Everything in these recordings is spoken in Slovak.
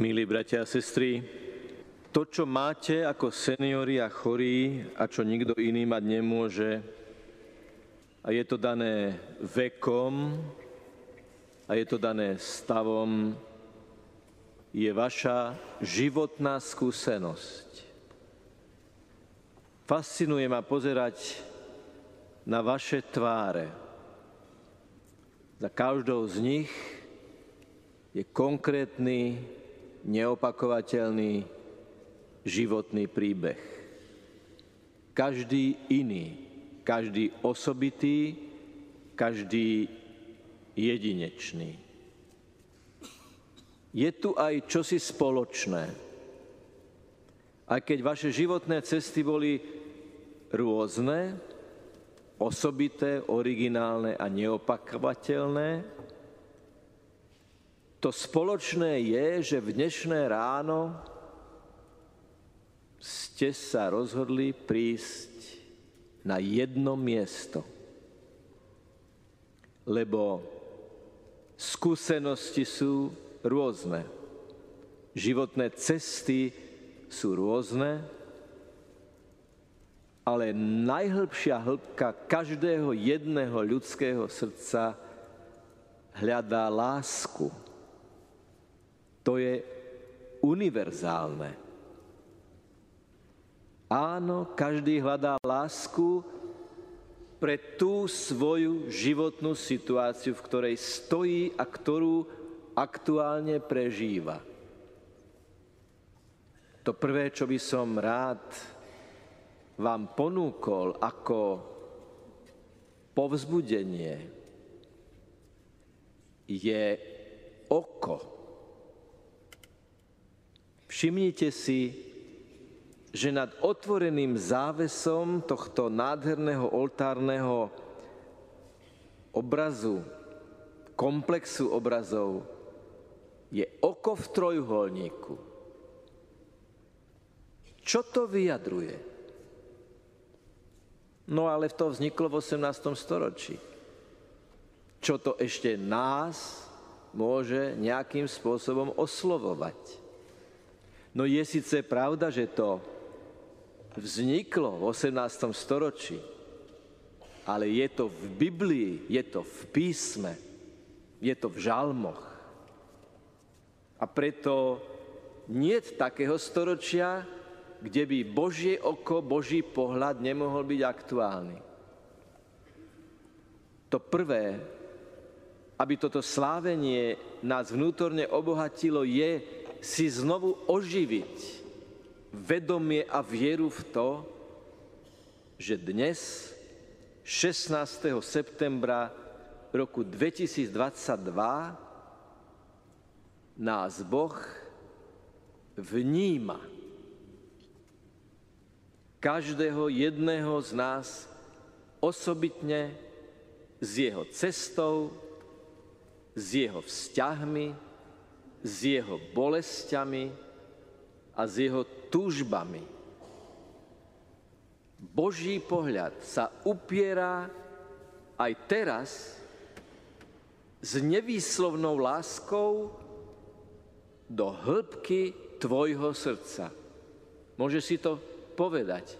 Milí bratia a sestry, to, čo máte ako seniori a chorí a čo nikto iný mať nemôže, a je to dané vekom, a je to dané stavom, je vaša životná skúsenosť. Fascinuje ma pozerať na vaše tváre. Za každou z nich je konkrétny neopakovateľný životný príbeh. Každý iný, každý osobitý, každý jedinečný. Je tu aj čosi spoločné. Aj keď vaše životné cesty boli rôzne, osobité, originálne a neopakovateľné, to spoločné je, že v dnešné ráno ste sa rozhodli prísť na jedno miesto. Lebo skúsenosti sú rôzne. Životné cesty sú rôzne, ale najhlbšia hĺbka každého jedného ľudského srdca hľadá lásku to je univerzálne. Áno, každý hľadá lásku pre tú svoju životnú situáciu, v ktorej stojí a ktorú aktuálne prežíva. To prvé, čo by som rád vám ponúkol ako povzbudenie, je oko. Všimnite si, že nad otvoreným závesom tohto nádherného oltárneho obrazu, komplexu obrazov, je oko v trojuholníku. Čo to vyjadruje? No ale to vzniklo v 18. storočí. Čo to ešte nás môže nejakým spôsobom oslovovať? No je síce pravda, že to vzniklo v 18. storočí, ale je to v Biblii, je to v písme, je to v žalmoch. A preto nie takého storočia, kde by Božie oko, Boží pohľad nemohol byť aktuálny. To prvé, aby toto slávenie nás vnútorne obohatilo, je, si znovu oživiť vedomie a vieru v to, že dnes, 16. septembra roku 2022, nás Boh vníma. Každého jedného z nás osobitne s jeho cestou, s jeho vzťahmi, s jeho bolestiami a s jeho túžbami. Boží pohľad sa upiera aj teraz s nevýslovnou láskou do hĺbky tvojho srdca. Môžeš si to povedať.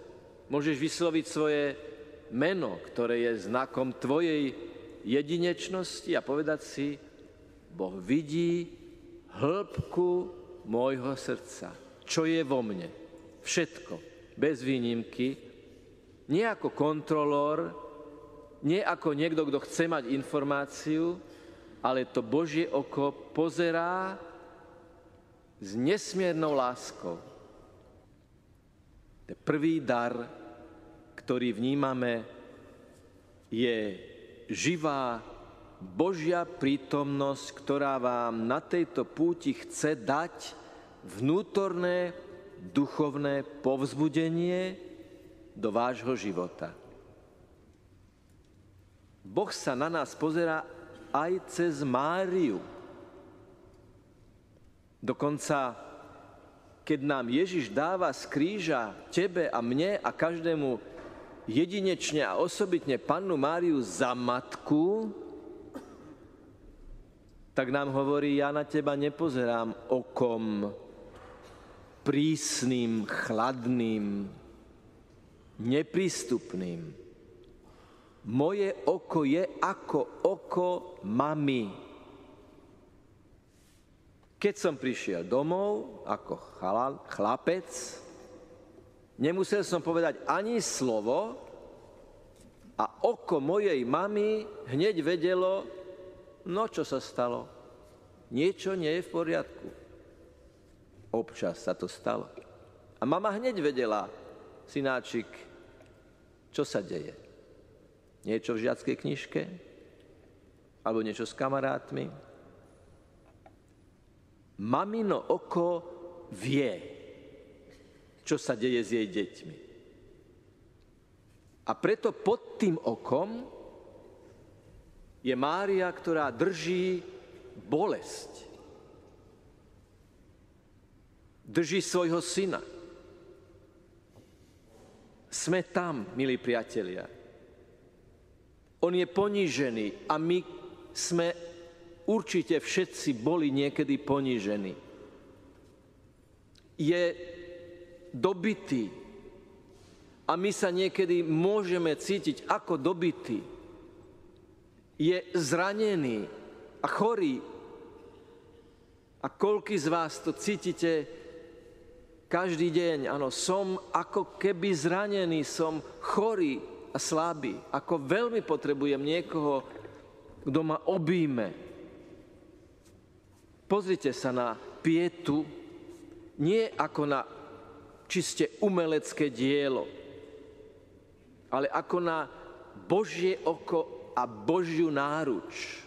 Môžeš vysloviť svoje meno, ktoré je znakom tvojej jedinečnosti a povedať si, Boh vidí hĺbku môjho srdca. Čo je vo mne? Všetko, bez výnimky. Nie ako kontrolór, nie ako niekto, kto chce mať informáciu, ale to Božie oko pozerá s nesmiernou láskou. Ten prvý dar, ktorý vnímame, je živá Božia prítomnosť, ktorá vám na tejto púti chce dať vnútorné duchovné povzbudenie do vášho života. Boh sa na nás pozera aj cez Máriu. Dokonca, keď nám Ježiš dáva z kríža tebe a mne a každému jedinečne a osobitne pannu Máriu za matku, tak nám hovorí, ja na teba nepozerám okom prísnym, chladným, neprístupným. Moje oko je ako oko mami. Keď som prišiel domov ako chlapec, nemusel som povedať ani slovo a oko mojej mamy hneď vedelo, no čo sa stalo. Niečo nie je v poriadku. Občas sa to stalo. A mama hneď vedela, synáčik, čo sa deje. Niečo v žiackej knižke? Alebo niečo s kamarátmi? Mamino oko vie, čo sa deje s jej deťmi. A preto pod tým okom je Mária, ktorá drží bolesť. Drží svojho syna. Sme tam, milí priatelia. On je ponížený a my sme určite všetci boli niekedy ponížení. Je dobitý a my sa niekedy môžeme cítiť ako dobitý. Je zranený a chorý. A koľky z vás to cítite každý deň? Áno, som ako keby zranený, som chorý a slabý. Ako veľmi potrebujem niekoho, kto ma obíme, Pozrite sa na pietu nie ako na čiste umelecké dielo, ale ako na Božie oko a Božiu náruč.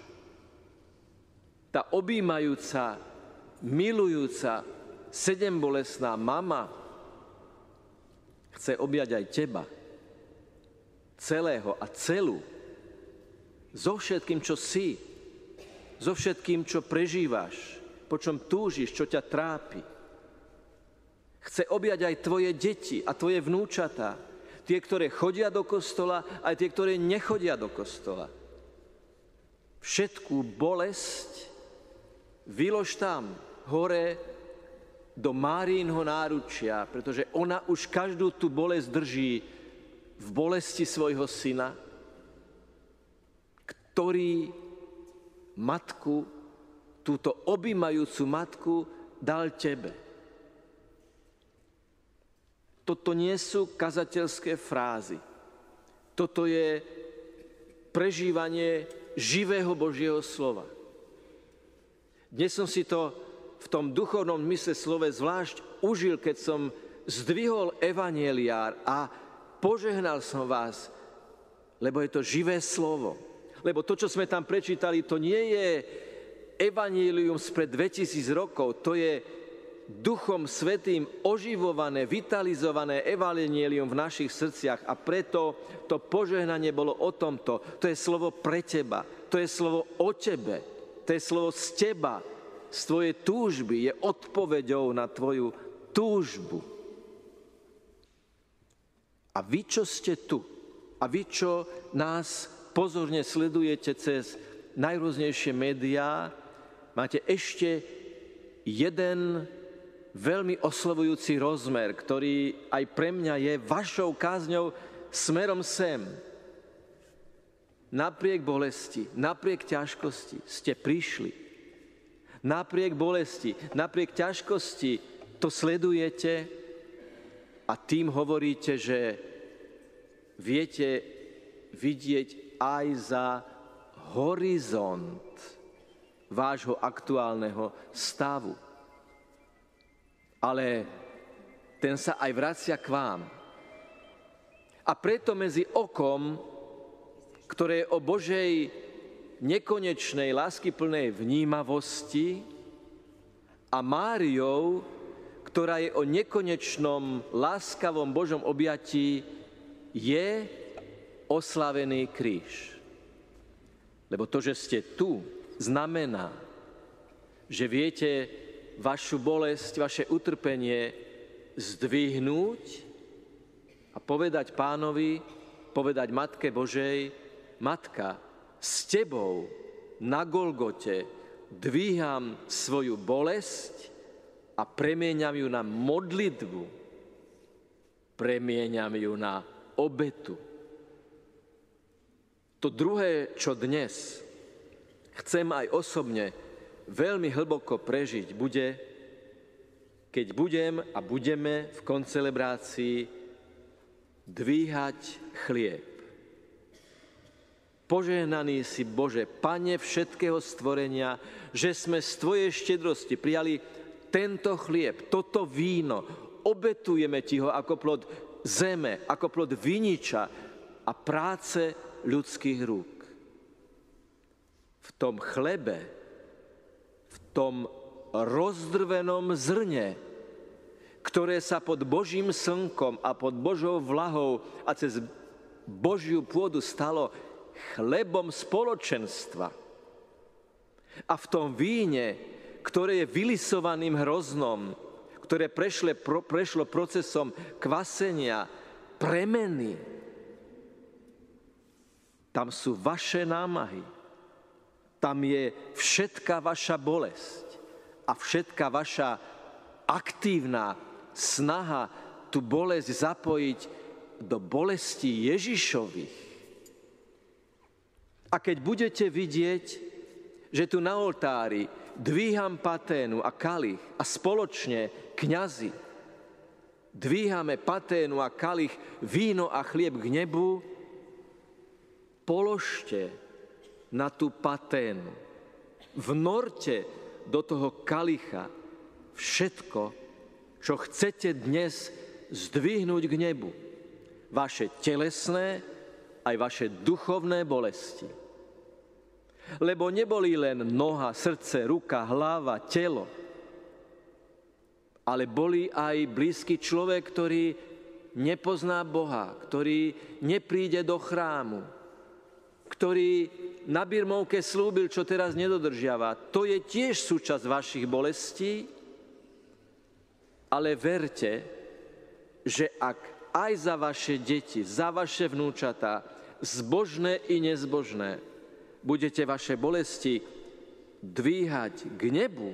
Tá objímajúca, milujúca, sedembolesná mama chce objať aj teba, celého a celú, so všetkým, čo si, so všetkým, čo prežívaš, po čom túžiš, čo ťa trápi. Chce objať aj tvoje deti a tvoje vnúčatá, tie, ktoré chodia do kostola, aj tie, ktoré nechodia do kostola. Všetkú bolesť vylož tam, hore, do Márínho náručia, pretože ona už každú tú bolesť drží v bolesti svojho syna, ktorý matku, túto objímajúcu matku dal tebe. Toto nie sú kazateľské frázy. Toto je prežívanie živého Božieho slova. Dnes som si to v tom duchovnom mysle slove zvlášť užil, keď som zdvihol evaneliár a požehnal som vás, lebo je to živé slovo lebo to, čo sme tam prečítali, to nie je evanílium spred 2000 rokov, to je Duchom Svetým oživované, vitalizované evanílium v našich srdciach a preto to požehnanie bolo o tomto. To je slovo pre teba, to je slovo o tebe, to je slovo z teba, z tvojej túžby, je odpoveďou na tvoju túžbu. A vy, čo ste tu, a vy, čo nás pozorne sledujete cez najrôznejšie médiá, máte ešte jeden veľmi oslovujúci rozmer, ktorý aj pre mňa je vašou kázňou smerom sem. Napriek bolesti, napriek ťažkosti ste prišli. Napriek bolesti, napriek ťažkosti to sledujete a tým hovoríte, že viete vidieť aj za horizont vášho aktuálneho stavu. Ale ten sa aj vracia k vám. A preto medzi okom, ktoré je o Božej nekonečnej, láskyplnej vnímavosti a Máriou, ktorá je o nekonečnom, láskavom Božom objatí, je oslavený kríž. Lebo to, že ste tu, znamená, že viete vašu bolesť, vaše utrpenie zdvihnúť a povedať pánovi, povedať Matke Božej, Matka, s tebou na Golgote dvíham svoju bolesť a premieňam ju na modlitbu, premieňam ju na obetu. To druhé, čo dnes chcem aj osobne veľmi hlboko prežiť, bude, keď budem a budeme v koncelebrácii dvíhať chlieb. Požehnaný si Bože, Pane všetkého stvorenia, že sme z Tvojej štedrosti prijali tento chlieb, toto víno, obetujeme Ti ho ako plod zeme, ako plod viniča a práce ľudských rúk. V tom chlebe, tom rozdrvenom zrne, ktoré sa pod Božím slnkom a pod Božou vlahou a cez Božiu pôdu stalo chlebom spoločenstva. A v tom víne, ktoré je vylisovaným hroznom, ktoré prešle, pro, prešlo procesom kvasenia, premeny, tam sú vaše námahy. Tam je všetká vaša bolesť a všetká vaša aktívna snaha tú bolesť zapojiť do bolesti Ježišových. A keď budete vidieť, že tu na oltári dvíham paténu a kalich a spoločne kňazi dvíhame paténu a kalich, víno a chlieb k nebu, položte na tú paténu, vnorte do toho kalicha všetko, čo chcete dnes zdvihnúť k nebu. Vaše telesné aj vaše duchovné bolesti lebo neboli len noha, srdce, ruka, hlava, telo, ale boli aj blízky človek, ktorý nepozná Boha, ktorý nepríde do chrámu, ktorý na Birmovke slúbil, čo teraz nedodržiava. To je tiež súčasť vašich bolestí, ale verte, že ak aj za vaše deti, za vaše vnúčatá, zbožné i nezbožné, budete vaše bolesti dvíhať k nebu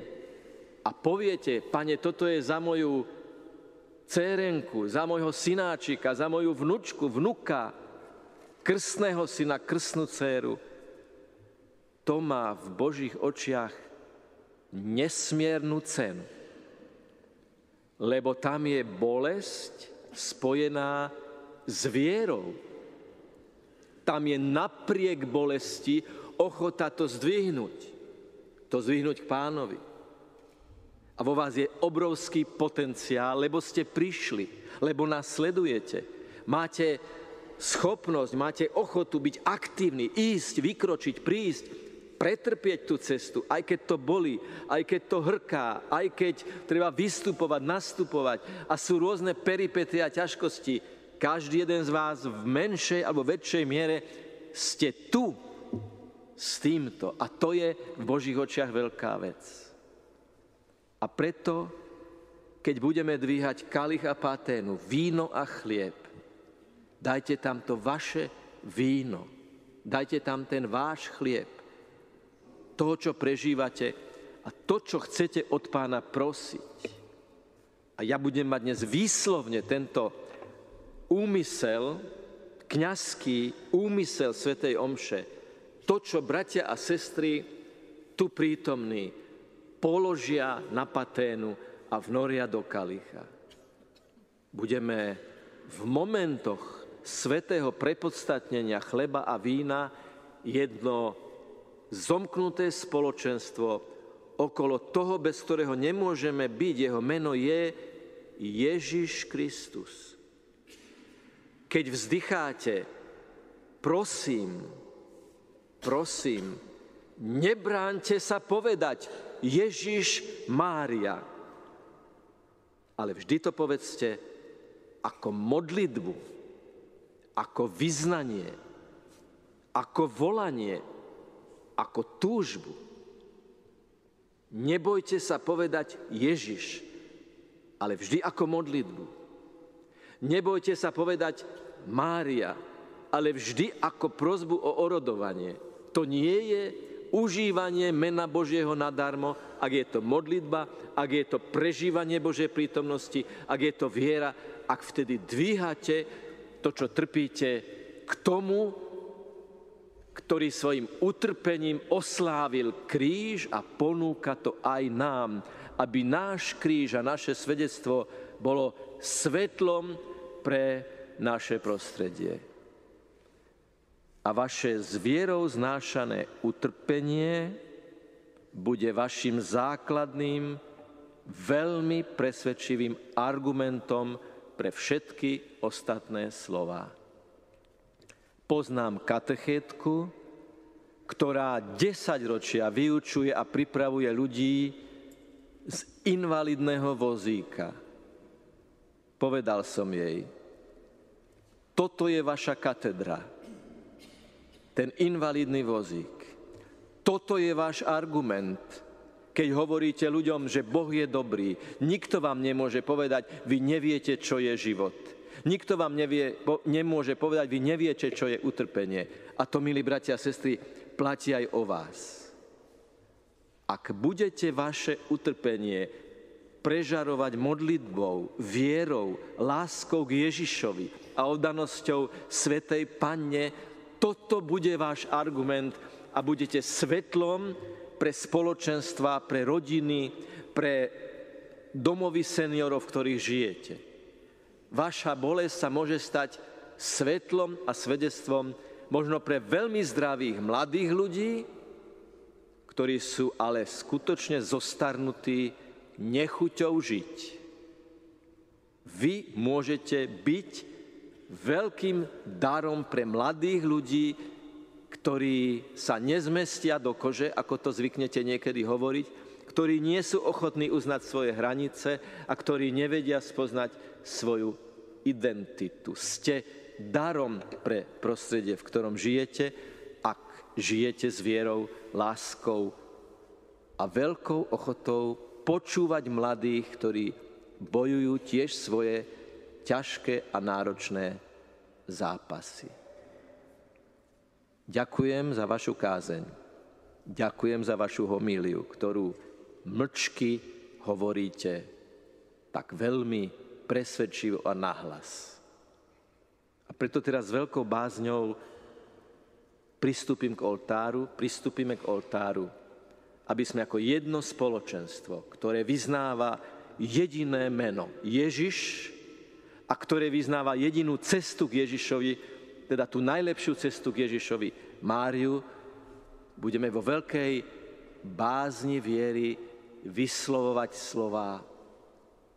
a poviete, pane, toto je za moju cérenku, za mojho synáčika, za moju vnučku, vnuka, krstného syna, krstnú céru, to má v Božích očiach nesmiernu cenu. Lebo tam je bolesť spojená s vierou. Tam je napriek bolesti ochota to zdvihnúť. To zdvihnúť k pánovi. A vo vás je obrovský potenciál, lebo ste prišli, lebo nás sledujete. Máte schopnosť, máte ochotu byť aktívni, ísť, vykročiť, prísť, pretrpieť tú cestu, aj keď to boli, aj keď to hrká, aj keď treba vystupovať, nastupovať a sú rôzne peripety a ťažkosti. Každý jeden z vás v menšej alebo väčšej miere ste tu s týmto. A to je v Božích očiach veľká vec. A preto, keď budeme dvíhať kalich a paténu, víno a chlieb, dajte tam to vaše víno, dajte tam ten váš chlieb, toho, čo prežívate a to, čo chcete od pána prosiť. A ja budem mať dnes výslovne tento úmysel, kňazský úmysel Svetej Omše, to, čo bratia a sestry tu prítomní položia na paténu a vnoria do kalicha. Budeme v momentoch svetého prepodstatnenia chleba a vína jedno zomknuté spoločenstvo okolo toho, bez ktorého nemôžeme byť. Jeho meno je Ježiš Kristus. Keď vzdycháte, prosím, prosím, nebránte sa povedať Ježiš Mária. Ale vždy to povedzte ako modlitbu, ako vyznanie, ako volanie, ako túžbu. Nebojte sa povedať Ježiš, ale vždy ako modlitbu. Nebojte sa povedať Mária, ale vždy ako prozbu o orodovanie. To nie je užívanie mena Božieho nadarmo, ak je to modlitba, ak je to prežívanie Božej prítomnosti, ak je to viera, ak vtedy dvíhate to, čo trpíte, k tomu, ktorý svojim utrpením oslávil kríž a ponúka to aj nám, aby náš kríž a naše svedectvo bolo svetlom pre naše prostredie. A vaše s vierou znášané utrpenie bude vašim základným, veľmi presvedčivým argumentom pre všetky ostatné slova. Poznám katechétku, ktorá 10 ročia vyučuje a pripravuje ľudí z invalidného vozíka. Povedal som jej, toto je vaša katedra, ten invalidný vozík. Toto je váš argument, keď hovoríte ľuďom, že Boh je dobrý. Nikto vám nemôže povedať, vy neviete, čo je život. Nikto vám nevie, nemôže povedať, vy neviete, čo je utrpenie. A to, milí bratia a sestry, platí aj o vás. Ak budete vaše utrpenie prežarovať modlitbou, vierou, láskou k Ježišovi a oddanosťou Svetej Panne, toto bude váš argument a budete svetlom pre spoločenstva, pre rodiny, pre domovy seniorov, v ktorých žijete vaša bolesť sa môže stať svetlom a svedectvom možno pre veľmi zdravých mladých ľudí, ktorí sú ale skutočne zostarnutí nechuťou žiť. Vy môžete byť veľkým darom pre mladých ľudí, ktorí sa nezmestia do kože, ako to zvyknete niekedy hovoriť, ktorí nie sú ochotní uznať svoje hranice a ktorí nevedia spoznať svoju identitu. Ste darom pre prostredie, v ktorom žijete, ak žijete s vierou, láskou a veľkou ochotou počúvať mladých, ktorí bojujú tiež svoje ťažké a náročné zápasy. Ďakujem za vašu kázeň. Ďakujem za vašu homíliu, ktorú mlčky hovoríte tak veľmi presvedčivo a nahlas. A preto teraz s veľkou bázňou pristúpim k oltáru, pristúpime k oltáru, aby sme ako jedno spoločenstvo, ktoré vyznáva jediné meno Ježiš a ktoré vyznáva jedinú cestu k Ježišovi, teda tú najlepšiu cestu k Ježišovi, Máriu, budeme vo veľkej bázni viery vyslovovať slova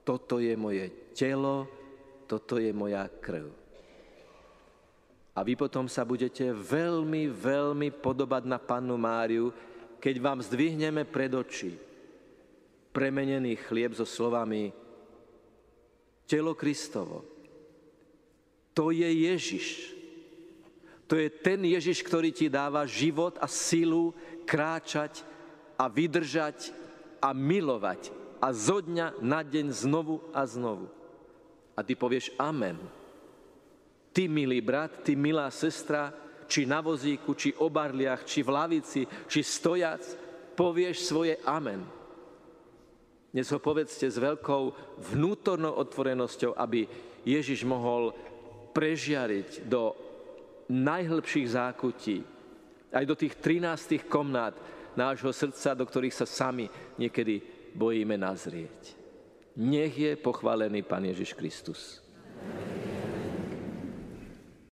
toto je moje telo, toto je moja krv. A vy potom sa budete veľmi, veľmi podobať na pannu Máriu, keď vám zdvihneme pred oči premenený chlieb so slovami telo Kristovo. To je Ježiš. To je ten Ježiš, ktorý ti dáva život a silu kráčať a vydržať a milovať a zo dňa na deň znovu a znovu. A ty povieš amen. Ty, milý brat, ty, milá sestra, či na vozíku, či o barliach, či v lavici, či stojac, povieš svoje amen. Dnes ho povedzte s veľkou vnútornou otvorenosťou, aby Ježiš mohol prežiariť do najhlbších zákutí, aj do tých 13 komnát nášho srdca, do ktorých sa sami niekedy bojíme nazrieť. Nech je pochválený Pán Ježiš Kristus. Amen.